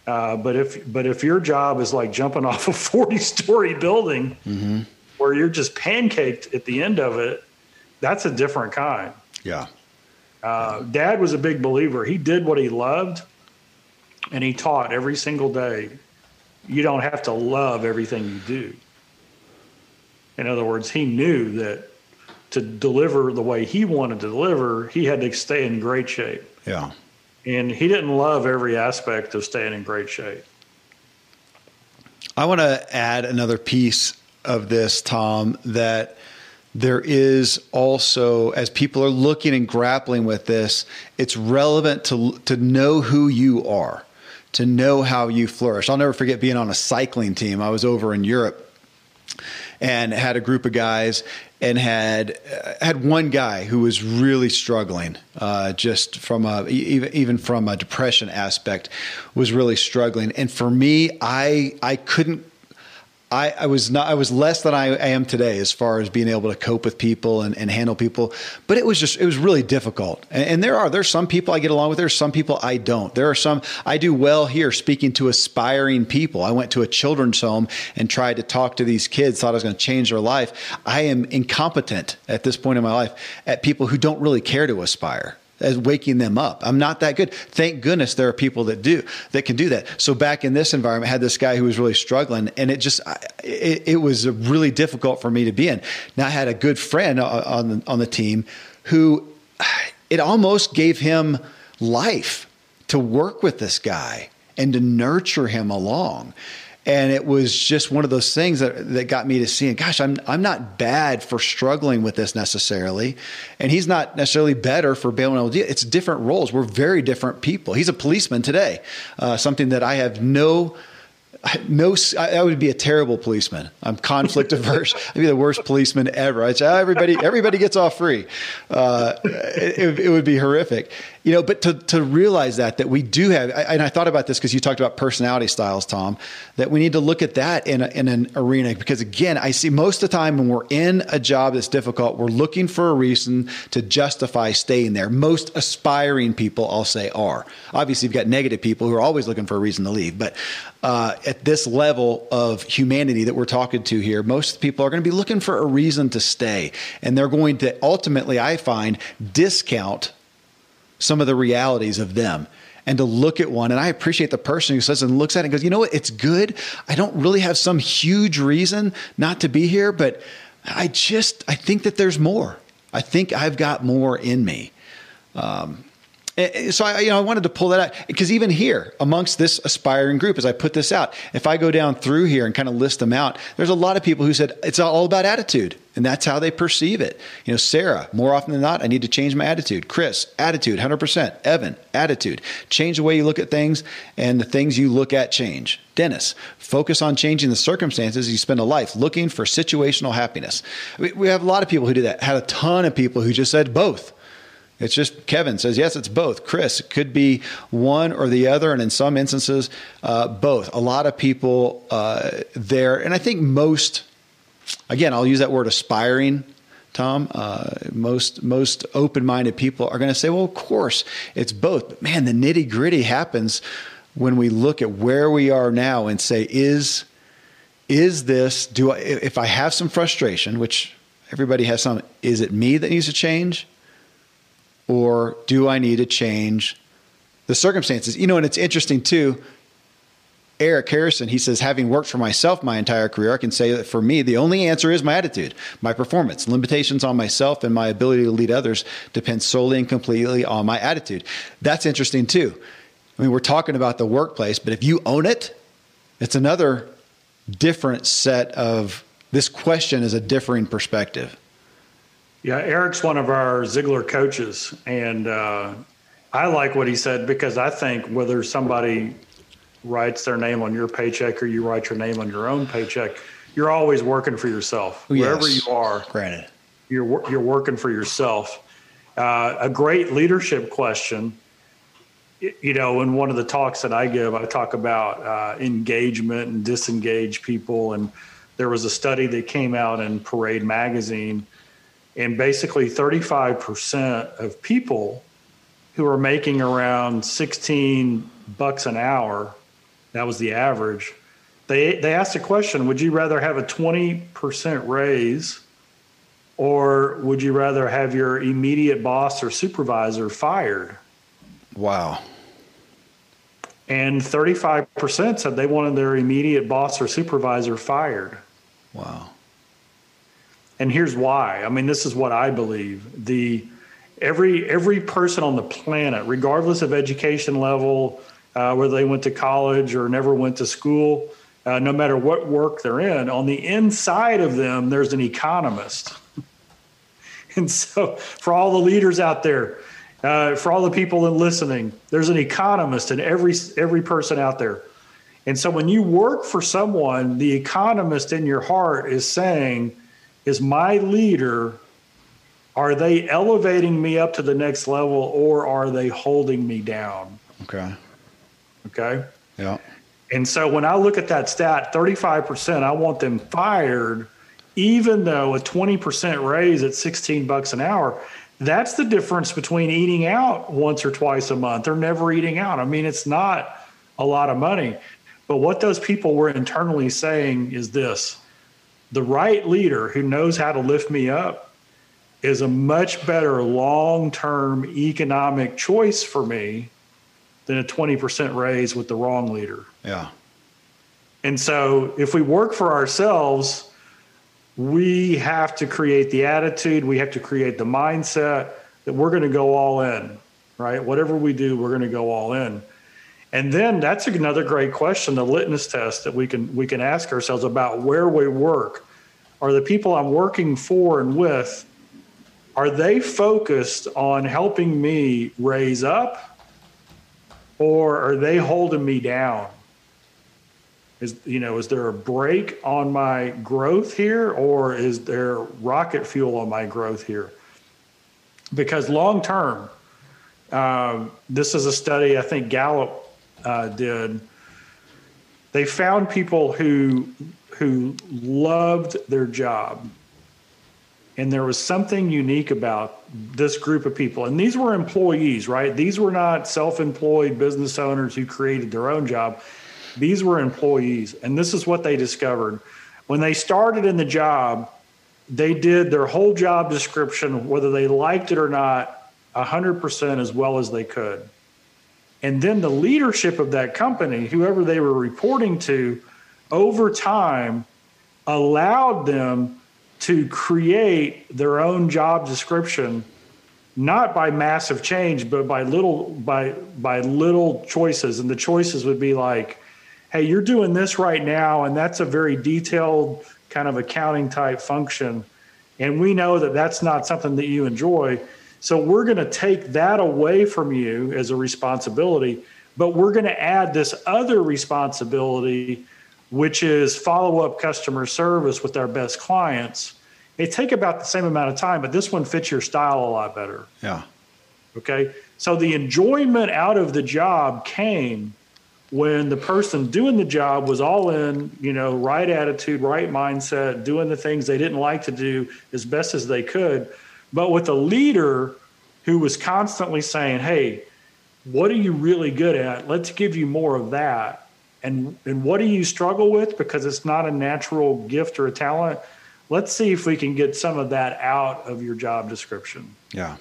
Uh, but if but if your job is like jumping off a forty story building, mm-hmm. where you're just pancaked at the end of it, that's a different kind. Yeah. Uh, Dad was a big believer. He did what he loved, and he taught every single day. You don't have to love everything you do. In other words, he knew that to deliver the way he wanted to deliver, he had to stay in great shape. Yeah. And he didn't love every aspect of staying in great shape. I want to add another piece of this, Tom, that there is also, as people are looking and grappling with this, it's relevant to, to know who you are, to know how you flourish. I'll never forget being on a cycling team. I was over in Europe and had a group of guys and had uh, had one guy who was really struggling, uh, just from a even even from a depression aspect, was really struggling. And for me, I I couldn't I, I, was not I was less than I, am today as far as being able to cope with people and, and handle people. But it was just it was really difficult. And, and, there are there's some people I get along with. There's some people I don't. There are some I do well here speaking to aspiring people. I went to a children's home and tried to talk to these kids. Thought I was going to change their life. I am incompetent at this point in my life at people who don't really care to aspire as waking them up. I'm not that good. Thank goodness there are people that do that can do that. So back in this environment, I had this guy who was really struggling, and it just it, it was really difficult for me to be in. Now I had a good friend on the, on the team who it almost gave him life to work with this guy and to nurture him along and it was just one of those things that, that got me to seeing gosh i'm i'm not bad for struggling with this necessarily and he's not necessarily better for to do it's different roles we're very different people he's a policeman today uh, something that i have no no, I would be a terrible policeman. I'm conflict averse. I'd be the worst policeman ever. I'd say oh, everybody, everybody gets off free. Uh, it, it, would be horrific, you know. But to to realize that that we do have, and I thought about this because you talked about personality styles, Tom. That we need to look at that in a, in an arena because again, I see most of the time when we're in a job that's difficult, we're looking for a reason to justify staying there. Most aspiring people, I'll say, are obviously you've got negative people who are always looking for a reason to leave, but uh, at this level of humanity that we're talking to here, most people are going to be looking for a reason to stay. And they're going to ultimately, I find, discount some of the realities of them and to look at one. And I appreciate the person who says and looks at it and goes, you know what? It's good. I don't really have some huge reason not to be here, but I just, I think that there's more. I think I've got more in me. Um, Eh, eh, so I, you know, I wanted to pull that out because even here amongst this aspiring group, as I put this out, if I go down through here and kind of list them out, there's a lot of people who said it's all about attitude and that's how they perceive it. You know, Sarah, more often than not, I need to change my attitude. Chris, attitude, 100%. Evan, attitude. Change the way you look at things and the things you look at change. Dennis, focus on changing the circumstances. You spend a life looking for situational happiness. We have a lot of people who do that. Had a ton of people who just said both. It's just Kevin says, yes, it's both. Chris, it could be one or the other, and in some instances, uh, both. A lot of people uh, there, and I think most, again, I'll use that word aspiring. Tom, uh, most most open minded people are going to say, well, of course, it's both. But man, the nitty gritty happens when we look at where we are now and say, is is this do I, if I have some frustration, which everybody has some, is it me that needs to change? Or do I need to change the circumstances. You know, and it's interesting too. Eric Harrison, he says, having worked for myself my entire career, I can say that for me, the only answer is my attitude, my performance. Limitations on myself and my ability to lead others depend solely and completely on my attitude. That's interesting too. I mean, we're talking about the workplace, but if you own it, it's another different set of this question is a differing perspective. Yeah, Eric's one of our Ziglar coaches, and uh, I like what he said because I think whether somebody writes their name on your paycheck or you write your name on your own paycheck, you're always working for yourself. Yes. Wherever you are, granted, you're you're working for yourself. Uh, a great leadership question. You know, in one of the talks that I give, I talk about uh, engagement and disengage people. And there was a study that came out in Parade magazine, and basically 35% of people who are making around 16 bucks an hour that was the average. They they asked a question: Would you rather have a twenty percent raise, or would you rather have your immediate boss or supervisor fired? Wow. And thirty five percent said they wanted their immediate boss or supervisor fired. Wow. And here's why. I mean, this is what I believe. The every every person on the planet, regardless of education level, uh, whether they went to college or never went to school, uh, no matter what work they're in, on the inside of them, there's an economist. and so, for all the leaders out there, uh, for all the people that listening, there's an economist in every every person out there. And so, when you work for someone, the economist in your heart is saying, "Is my leader are they elevating me up to the next level or are they holding me down? Okay. Okay. Yeah. And so when I look at that stat, 35%, I want them fired, even though a 20% raise at 16 bucks an hour, that's the difference between eating out once or twice a month or never eating out. I mean, it's not a lot of money. But what those people were internally saying is this the right leader who knows how to lift me up is a much better long term economic choice for me than a 20% raise with the wrong leader. Yeah. And so if we work for ourselves, we have to create the attitude, we have to create the mindset that we're going to go all in, right? Whatever we do, we're going to go all in. And then that's another great question, the litmus test that we can we can ask ourselves about where we work. Are the people I'm working for and with are they focused on helping me raise up or are they holding me down? Is you know, is there a brake on my growth here, or is there rocket fuel on my growth here? Because long term, um, this is a study I think Gallup uh, did. They found people who who loved their job and there was something unique about this group of people. And these were employees, right? These were not self employed business owners who created their own job. These were employees. And this is what they discovered. When they started in the job, they did their whole job description, whether they liked it or not, 100% as well as they could. And then the leadership of that company, whoever they were reporting to, over time allowed them to create their own job description not by massive change but by little by by little choices. And the choices would be like hey you're doing this right now and that's a very detailed kind of accounting type function. And we know that that's not something that you enjoy so we're going to take that away from you as a responsibility but we're going to add this other responsibility which is follow up customer service with our best clients. They take about the same amount of time, but this one fits your style a lot better. Yeah. Okay. So the enjoyment out of the job came when the person doing the job was all in, you know, right attitude, right mindset, doing the things they didn't like to do as best as they could. But with a leader who was constantly saying, hey, what are you really good at? Let's give you more of that. And and what do you struggle with? Because it's not a natural gift or a talent. Let's see if we can get some of that out of your job description. Yeah.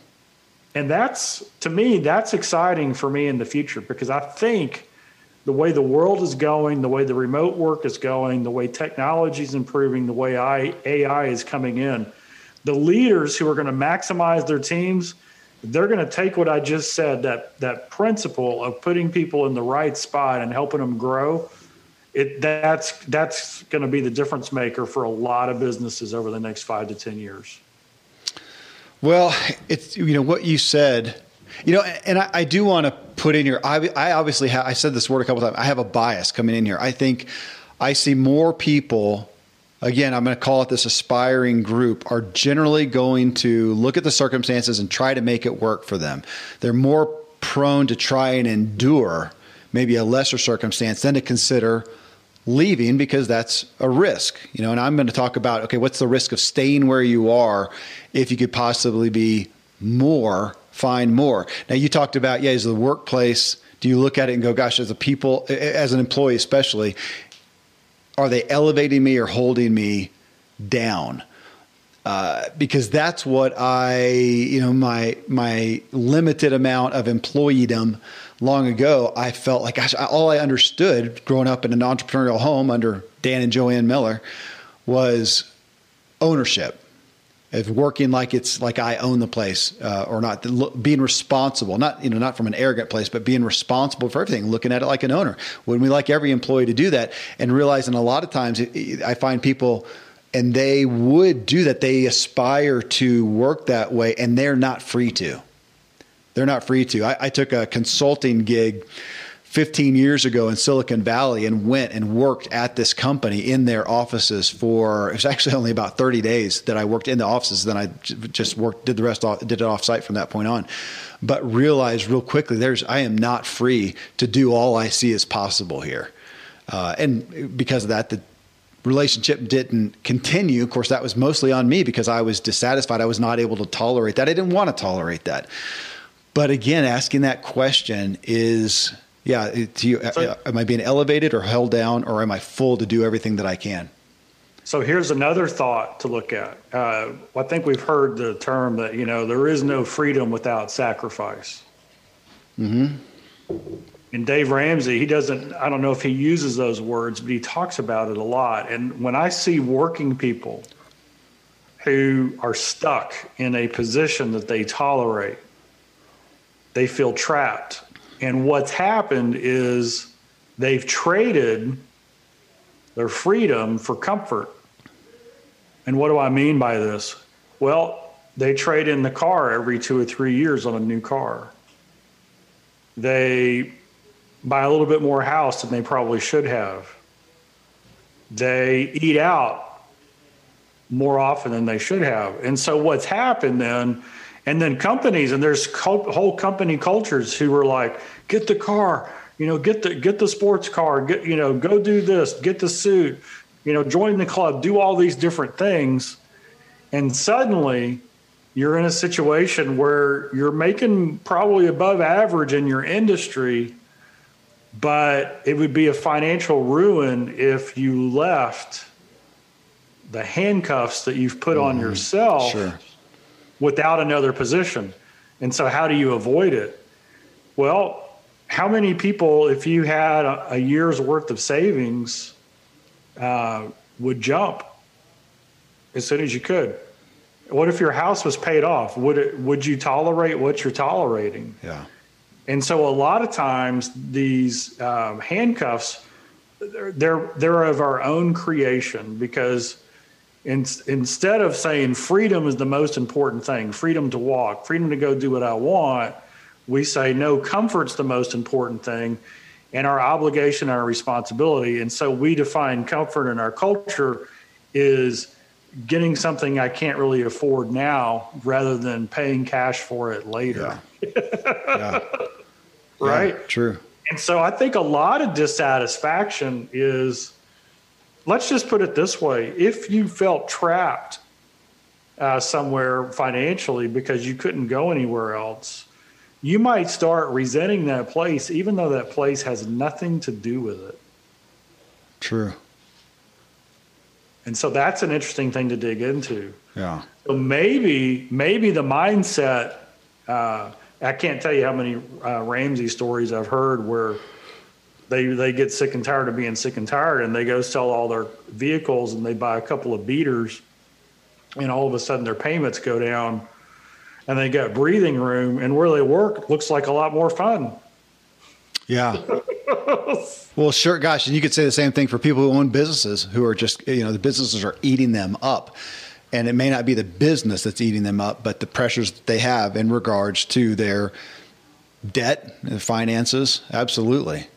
And that's, to me, that's exciting for me in the future because I think the way the world is going, the way the remote work is going, the way technology is improving, the way AI is coming in, the leaders who are going to maximize their teams, they're going to take what I just said that that principle of putting people in the right spot and helping them grow. It that's that's going to be the difference maker for a lot of businesses over the next five to ten years. Well, it's you know what you said, you know, and I, I do want to put in here. I, I obviously. I said this word a couple times. I have a bias coming in here. I think I see more people. Again, I'm going to call it this aspiring group are generally going to look at the circumstances and try to make it work for them. They're more prone to try and endure maybe a lesser circumstance than to consider leaving because that's a risk, you know. And I'm going to talk about okay, what's the risk of staying where you are if you could possibly be more, find more. Now you talked about yeah, is the workplace. Do you look at it and go, gosh, as a people, as an employee especially, are they elevating me or holding me down? Uh, because that's what I, you know, my my limited amount of employeedom long ago, I felt like all I understood growing up in an entrepreneurial home under Dan and Joanne Miller was ownership of working like it's like I own the place uh, or not, being responsible, not you know not from an arrogant place, but being responsible for everything, looking at it like an owner. When we like every employee to do that, and realizing a lot of times it, I find people and they would do that. They aspire to work that way, and they're not free to. They're not free to. I, I took a consulting gig 15 years ago in Silicon Valley and went and worked at this company in their offices for it was actually only about 30 days that I worked in the offices then I just worked did the rest off, did it off site from that point on. But realized real quickly there's I am not free to do all I see as possible here. Uh, and because of that the relationship didn't continue. Of course that was mostly on me because I was dissatisfied. I was not able to tolerate that. I didn't want to tolerate that. But again, asking that question is, yeah, to you, so, am I being elevated or held down, or am I full to do everything that I can? So here's another thought to look at. Uh, I think we've heard the term that you know there is no freedom without sacrifice. Mm-hmm. And Dave Ramsey, he doesn't. I don't know if he uses those words, but he talks about it a lot. And when I see working people who are stuck in a position that they tolerate they feel trapped. And what's happened is they've traded their freedom for comfort. And what do I mean by this? Well, they trade in the car every two or three years on a new car. They buy a little bit more house than they probably should have. They eat out more often than they should have. And so what's happened then and then companies and there's whole company cultures who were like get the car you know get the get the sports car get you know go do this get the suit you know join the club do all these different things. And suddenly you're in a situation where you're making probably above average in your industry but it would be a financial ruin if you left the handcuffs that you've put mm, on yourself sure without another position. And so, how do you avoid it? Well, how many people, if you had a, a year's worth of savings, uh, would jump as soon as you could? What if your house was paid off? Would it? Would you tolerate what you're tolerating? Yeah. And so, a lot of times, these um, handcuffs, they're they're of our own creation because in, instead of saying freedom is the most important thing, freedom to walk, freedom to go do what I want, we say no, comfort's the most important thing and our obligation, our responsibility. And so we define comfort in our culture is getting something I can't really afford now rather than paying cash for it later. Yeah. yeah. right? Yeah, true. And so I think a lot of dissatisfaction is let's just put it this way if you felt trapped uh, somewhere financially because you couldn't go anywhere else, you might start resenting that place, even though that place has nothing to do with it. True. And so that's an interesting thing to dig into. Yeah. So maybe, maybe the mindset Uh, I can't tell you how many uh, Ramsey stories I've heard where they they get sick and tired of being sick and tired, and they go sell all their vehicles and they buy a couple of beaters, and all of a sudden their payments go down, and they got breathing room, and where they work looks like a lot more fun. Yeah. well, sure, gosh, and you could say the same thing for people who own businesses who are just you know the businesses are eating them up and it may not be the business that's eating them up, but the pressures that they have in regards to their debt, and finances. Absolutely.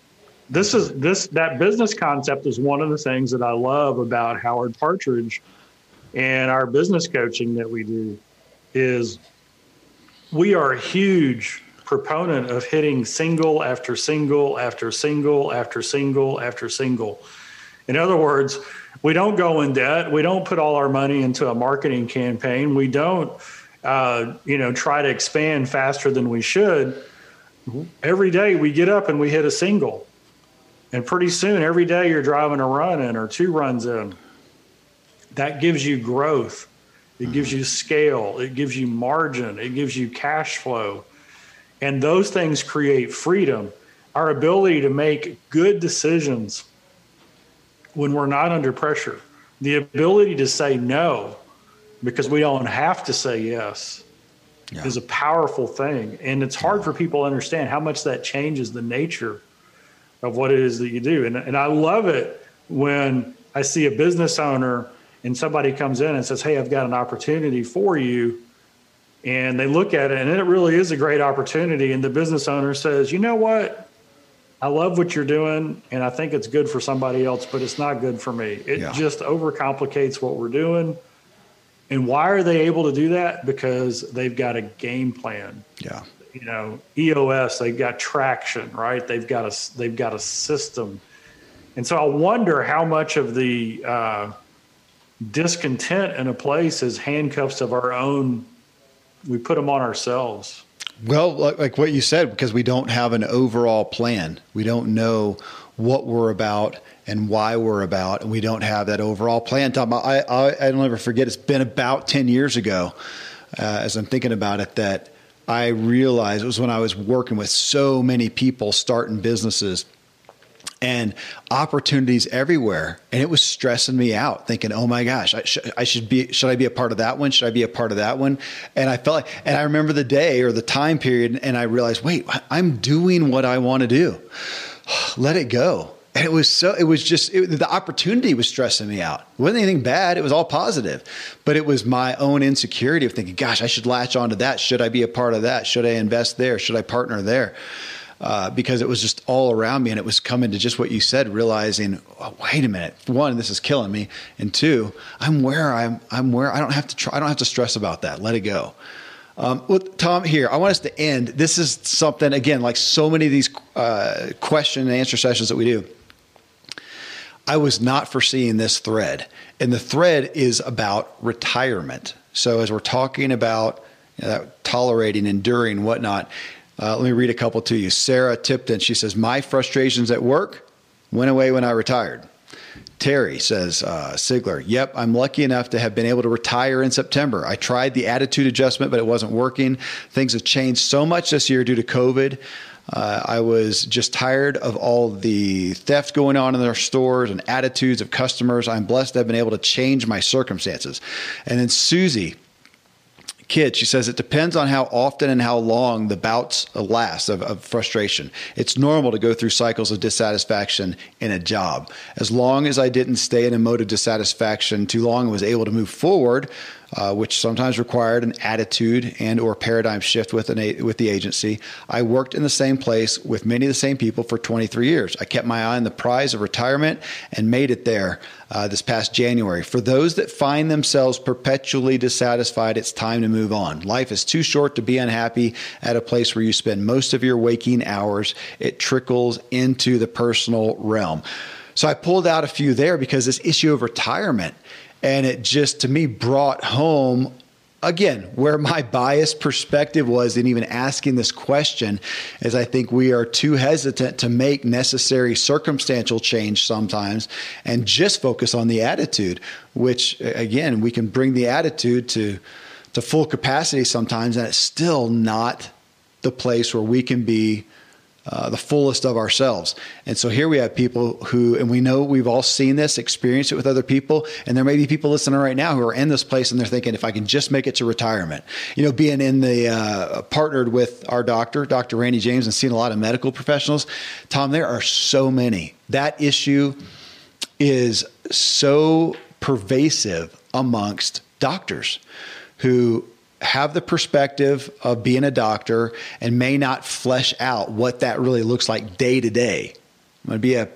This is this that business concept is one of the things that I love about Howard Partridge and our business coaching that we do is we are a huge proponent of hitting single after single after single after single after single. In other words, we don't go in debt. We don't put all our money into a marketing campaign. We don't, uh, you know, try to expand faster than we should. Every day we get up and we hit a single, and pretty soon every day you're driving a run in or two runs in. That gives you growth. It gives mm-hmm. you scale. It gives you margin. It gives you cash flow. And those things create freedom. Our ability to make good decisions when we're not under pressure. The ability to say no because we don't have to say yes yeah. is a powerful thing. And it's hard for people to understand how much that changes the nature of what it is that you do. And, and I love it when I see a business owner and somebody comes in and says, Hey, I've got an opportunity for you. And they look at it and it really is a great opportunity. And the business owner says, You know what? I love what you're doing, and I think it's good for somebody else, but it's not good for me. It yeah. just overcomplicates what we're doing. And why are they able to do that? Because they've got a game plan. Yeah. You know, EOS, they've got traction, right? They've got a they've got a system. And so I wonder how much of the uh, discontent in a place is handcuffs of our own. We put them on ourselves. Well, like what you said, because we don't have an overall plan. We don't know what we're about and why we're about, and we don't have that overall plan. Tom, I, I, I don't ever forget. It's been about ten years ago, uh, as I'm thinking about it, that I realized it was when I was working with so many people starting businesses and opportunities everywhere. And it was stressing me out, thinking, "Oh my gosh, I, sh- I, should be. Should I be a part of that one? Should I be a part of that one?" And I felt like, and I remember the day or the time period, and I realized, wait, I'm doing what I want to do. Let it go. And it was so. It was just it, the opportunity was stressing me out. It wasn't anything bad. It was all positive, but it was my own insecurity of thinking, "Gosh, I should latch onto that. Should I be a part of that? Should I invest there? Should I partner there?" uh, because it was just all around me and it was coming to just what you said, realizing, oh, wait a minute, one, this is killing me, and two, I'm where I'm, I'm where I don't have to try, I don't have to stress about that. Let it go. Um, well, Tom, here I want us to end. This is something again, like so many of these uh, question and answer sessions that we do. I was not foreseeing this thread, and the thread is about retirement. So as we're talking about you know, tolerating, enduring, whatnot, uh, let me read a couple to you. Sarah Tipton, she says, My frustrations at work went away when I retired. Terry says, uh, Ziglar, yep, I'm lucky enough to have been able to retire in September. I tried the attitude adjustment, but it wasn't working. Things have changed so much this year due to COVID. Uh, I was just tired of all the theft going on in their stores and attitudes of customers. I'm blessed to have been able to change my circumstances. And then Susie, kid, she says it depends on how often and how long the bouts last of, of, frustration. It's normal to go through cycles of dissatisfaction in a job. As long as I didn't stay in a mode of dissatisfaction too long and was able to move forward, uh, which sometimes required an attitude and or paradigm shift with an with the agency. I worked in the same place with many of the same people for 23 years. I kept my eye on the prize of retirement and made it there uh, this past January. For those that find themselves perpetually dissatisfied, it's time to move on. Life is too short to be unhappy at a place where you spend most of your waking hours. It trickles into the personal realm. So I pulled out a few there because this issue of retirement and it just, to me, brought home again where my biased perspective was in even asking this question is i think we are too hesitant to make necessary circumstantial change sometimes and just focus on the attitude which again we can bring the attitude to to full capacity sometimes, and it's still not the place where we can be uh, the fullest of ourselves. And so here we have people who, and we know we've all seen this, experienced it with other people, and there may be people listening right now who are in this place and they're thinking, if I can just make it to retirement, you know, being in the uh, partnered with our doctor, Dr. Randy James, and seeing a lot of medical professionals, Tom, there are so many. That issue is so pervasive amongst doctors who have the perspective of being a doctor and may not flesh out what that really looks like day to day. I'm going to be a,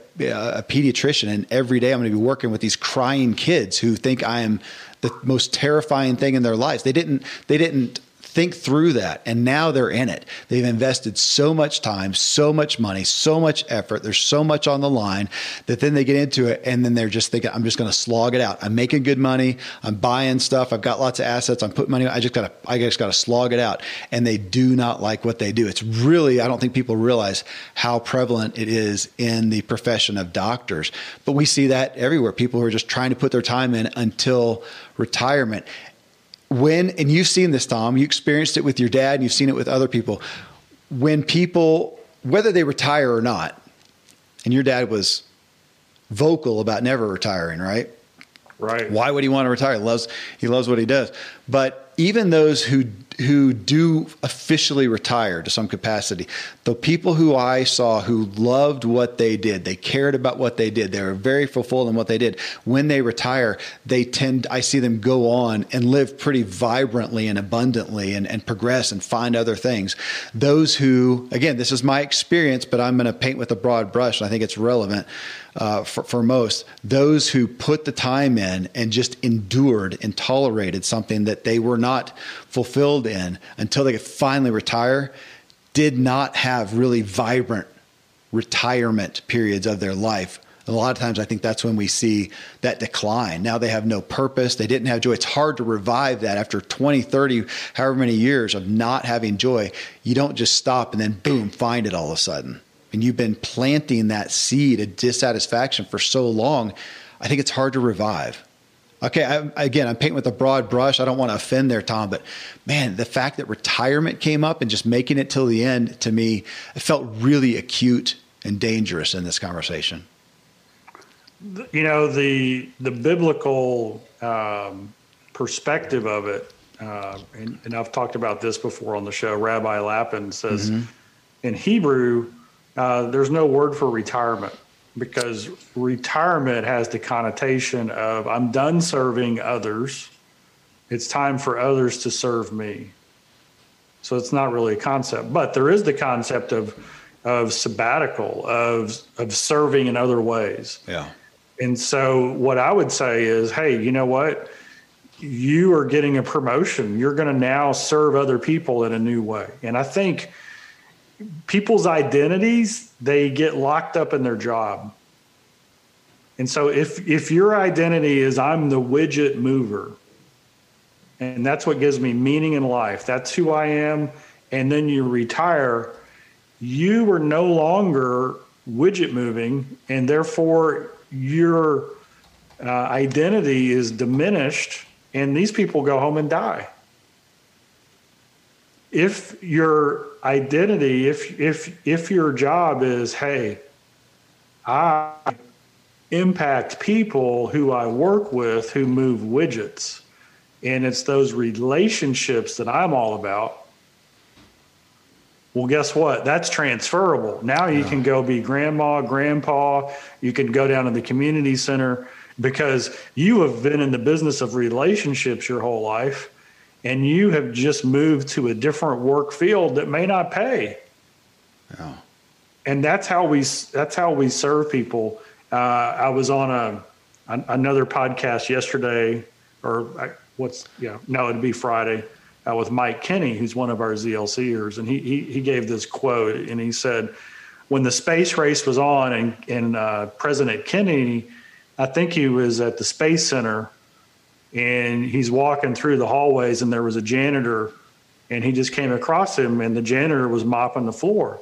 a pediatrician, and every day I'm going to be working with these crying kids who think I am the most terrifying thing in their lives. They didn't. They didn't think through that. And now they're in it. They've invested so much time, so much money, so much effort. There's so much on the line that then they get into it and then they're just thinking, I'm just going to slog it out. I'm making good money. I'm buying stuff. I've got lots of assets. I'm putting money. I just got to, I just got to slog it out. And they do not like what they do. It's really, I don't think people realize how prevalent it is in the profession of doctors. But we see that everywhere. People who are just trying to put their time in until retirement when and you've seen this tom you experienced it with your dad and you've seen it with other people. When people whether they retire or not and your dad was vocal about never retiring right? Right. Why would he want to retire? He loves he loves what he does. But even those who who do officially retire to some capacity. The people who I saw who loved what they did, they cared about what they did, they were very fulfilled in what they did. When they retire, they tend, I see them go on and live pretty vibrantly and abundantly and, and progress and find other things. Those who, again, this is my experience, but I'm going to paint with a broad brush, and I think it's relevant. Uh, for, for most, those who put the time in and just endured and tolerated something that they were not fulfilled in until they could finally retire did not have really vibrant retirement periods of their life. a lot of times, I think that's when we see that decline. Now they have no purpose. They didn't have joy. It's hard to revive that after 20, 30, however many years of not having joy. You don't just stop and then boom, find it all of a sudden and you've been planting that seed of dissatisfaction for so long, I think it's hard to revive. Okay, I, again, I'm painting with a broad brush. I don't want to offend there, Tom, but man, the fact that retirement came up and just making it till the end to me, it felt really acute and dangerous in this conversation. You know, the the biblical um, perspective of it, uh, and, and, I've talked about this before on the show. Rabbi Lapin says mm-hmm. in Hebrew, uh, there's no word for retirement because retirement has the connotation of I'm done serving others. It's time for others to serve me. So it's not really a concept, but there is the concept of of sabbatical, of of serving in other ways. Yeah. And so what I would say is, hey, you know what? You are getting a promotion. You're going to now serve other people in a new way. And I think people's identities they get locked up in their job. And so if if your identity is i'm the widget mover and that's what gives me meaning in life that's who i am and then you retire you are no longer widget moving and therefore your uh, identity is diminished and these people go home and die. If your identity, if if if your job is, hey, I impact people who I work with who move widgets, and it's those relationships that I'm all about. Well, guess what? That's transferable. Now you yeah. can go be grandma, grandpa. You can go down to the community center because you have been in the business of relationships your whole life and you have just moved to a different work field that may not pay. Yeah. And that's how we that's how we serve people. Uh, I was on a, another podcast yesterday, or I, what's yeah no it'd be Friday uh, with Mike Kenny, who's one of our ZLCers, and he, he he gave this quote, and he said, when the space race was on, and and uh, President Kennedy, I think he was at the Space Center and he's walking through the hallways and there was a janitor and he just came across him and the janitor was mopping the floor.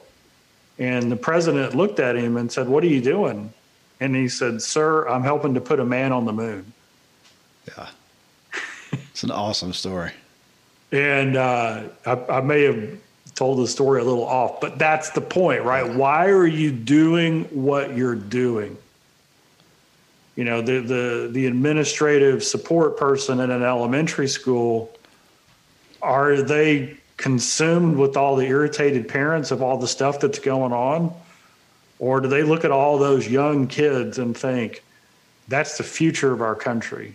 And the president looked at him and said what are you doing? And he said sir i'm helping to put a man on the moon. Yeah. It's an awesome story. And uh, I, I may have told the story a little off, but that's the point, right? Why are you doing what you're doing? You know, the the the administrative support person in an elementary school are they consumed with all the irritated parents of all the stuff that's going on? Or do they look at all those young kids and think that's the future of our country?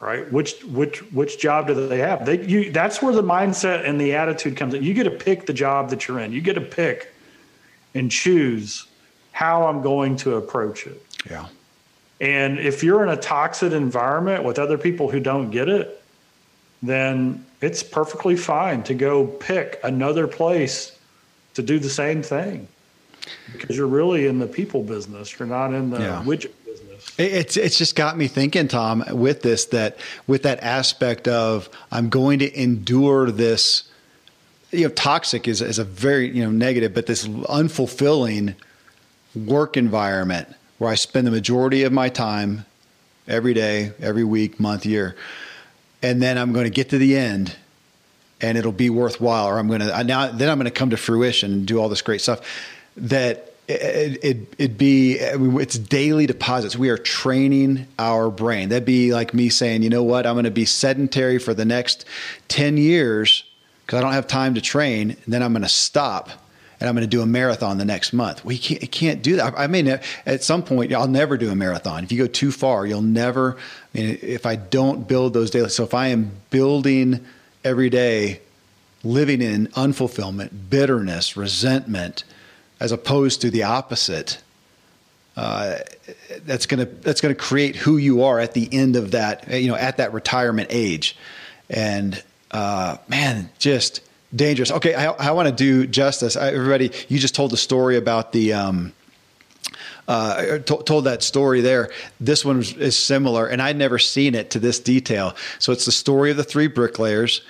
Right? Which which which job do they have? They you that's where the mindset and the attitude comes in. You get to pick the job that you're in. You get to pick and choose how I'm going to approach it. Yeah. And if you're in a toxic environment with other people who don't get it, then it's perfectly fine to go pick another place to do the same thing because you're really in the people business. You're not in the yeah. widget business. It's it's just got me thinking, Tom, with this that with that aspect of I'm going to endure this. You know, toxic is is a very you know negative, but this unfulfilling work environment where I spend the majority of my time every day, every week, month, year. And then I'm going to get to the end and it'll be worthwhile or I'm going to now then I'm going to come to fruition and do all this great stuff that it, it, would be it's daily deposits. We are training our brain. That'd be like me saying you know what? I'm going to be sedentary for the next 10 years because i don't have time to train and then i'm going to stop and I'm going to do a marathon the next month. We can't, can't do that. I mean, at some point, I'll never do a marathon. If you go too far, you'll never. I mean, if I don't build those daily, so if I am building every day, living in unfulfillment, bitterness, resentment, as opposed to the opposite, uh, that's gonna that's gonna create who you are at the end of that you know at that retirement age, and uh, man, just dangerous. Okay, I, I want to do justice. I, everybody, you just told the story about the. Um, uh, t- told that story there. This one is similar, and I'd never seen it to this detail. So it's the story of the three bricklayers.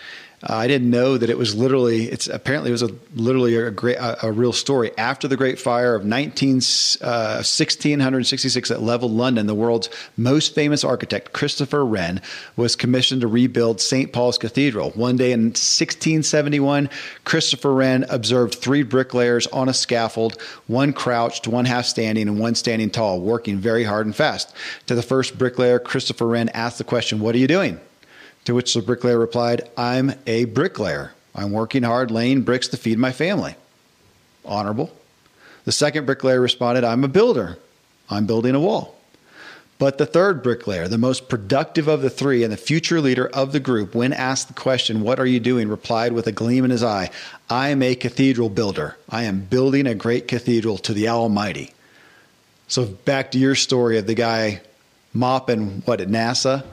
Uh, I didn't know that it was literally. It's apparently it was a literally a great a, a real story. After the Great Fire of 19, uh, 1666 at Level, London, the world's most famous architect Christopher Wren was commissioned to rebuild St. Paul's Cathedral. One day in 1671, Christopher Wren observed three bricklayers on a scaffold, one crouched, one half standing, and one standing tall, working very hard and fast. To the first bricklayer, Christopher Wren asked the question, "What are you doing?" To which the bricklayer replied, I'm a bricklayer. I'm working hard laying bricks to feed my family. Honorable. The second bricklayer responded, I'm a builder. I'm building a wall. But the third bricklayer, the most productive of the three and the future leader of the group, when asked the question, What are you doing? replied with a gleam in his eye, I am a cathedral builder. I am building a great cathedral to the Almighty. So back to your story of the guy mopping what at NASA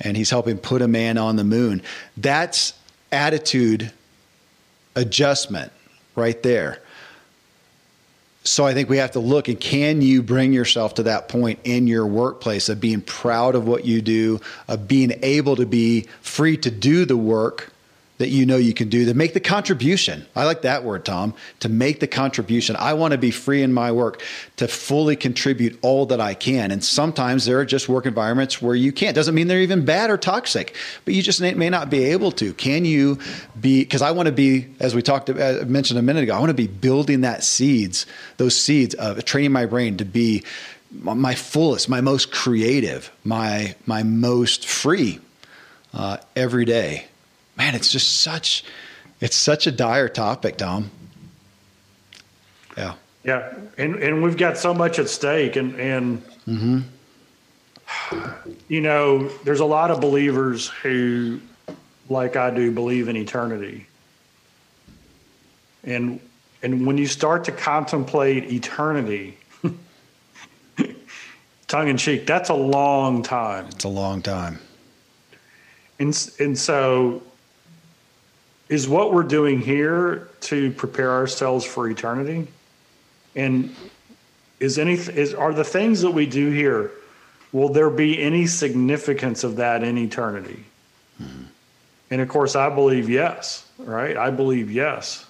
and he's helping put a man on the moon. That's attitude adjustment right there. So I think we have to look and can you bring yourself to that point in your workplace of being proud of what you do, of being able to be free to do the work that you know you can do to make the contribution. I like that word, Tom, to make the contribution. I want to be free in my work to fully contribute all that I can. And sometimes there are just work environments where you can't. Doesn't mean they're even bad or toxic, but you just may not be able to. Can you be, because I want to be, as we talked, uh, mentioned a minute ago, I want to be building that seeds, those seeds of training my brain to be my fullest, my most creative, my, my most free uh, every day man, it's just such it's such a dire topic, Tom. Yeah. Yeah, and and we've got so much at stake, and and mm-hmm. you know, there's a lot of believers who, like I do, believe in eternity, and and when you start to contemplate eternity, tongue in cheek, that's a long time. It's a long time. And and so is what we're doing here to prepare ourselves for eternity? And is any is are the things that we do here will there be any significance of that in eternity? Mm-hmm. And of course I believe yes, right? I believe yes.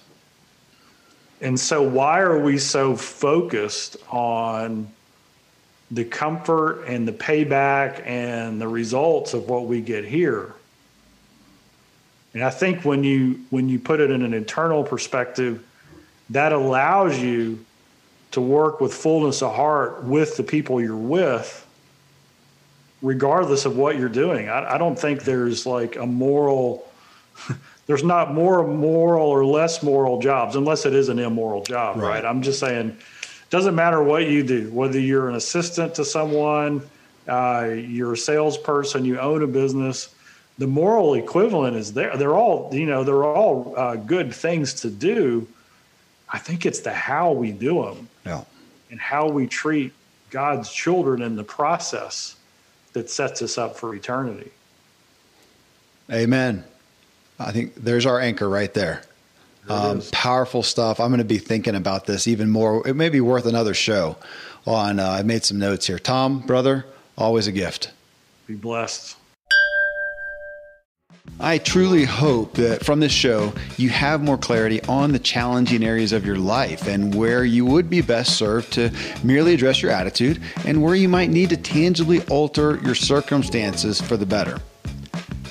And so why are we so focused on the comfort and the payback and the results of what we get here? And I think when you when you put it in an internal perspective, that allows you to work with fullness of heart with the people you're with, regardless of what you're doing. I, I don't think there's like a moral there's not more moral or less moral jobs unless it is an immoral job, right? right? I'm just saying, it doesn't matter what you do, whether you're an assistant to someone, uh, you're a salesperson, you own a business. The moral equivalent is there. They're all, you know, they're all uh, good things to do. I think it's the how we do them yeah. and how we treat God's children in the process that sets us up for eternity. Amen. I think there's our anchor right there. Um, powerful stuff. I'm going to be thinking about this even more. It may be worth another show. On uh, I made some notes here. Tom, brother, always a gift. Be blessed. I truly hope that from this show, you have more clarity on the challenging areas of your life and where you would be best served to merely address your attitude and where you might need to tangibly alter your circumstances for the better.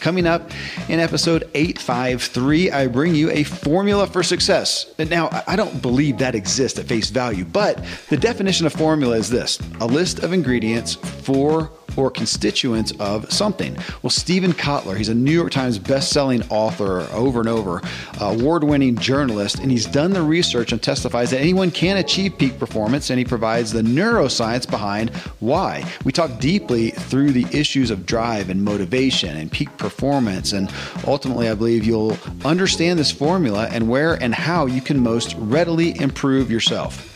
Coming up in episode 853, I bring you a formula for success. Now, I don't believe that exists at face value, but the definition of formula is this a list of ingredients for or constituents of something. Well, Steven Kotler, he's a New York Times best-selling author over and over, uh, award-winning journalist, and he's done the research and testifies that anyone can achieve peak performance, and he provides the neuroscience behind why. We talk deeply through the issues of drive and motivation and peak performance, and ultimately, I believe you'll understand this formula and where and how you can most readily improve yourself.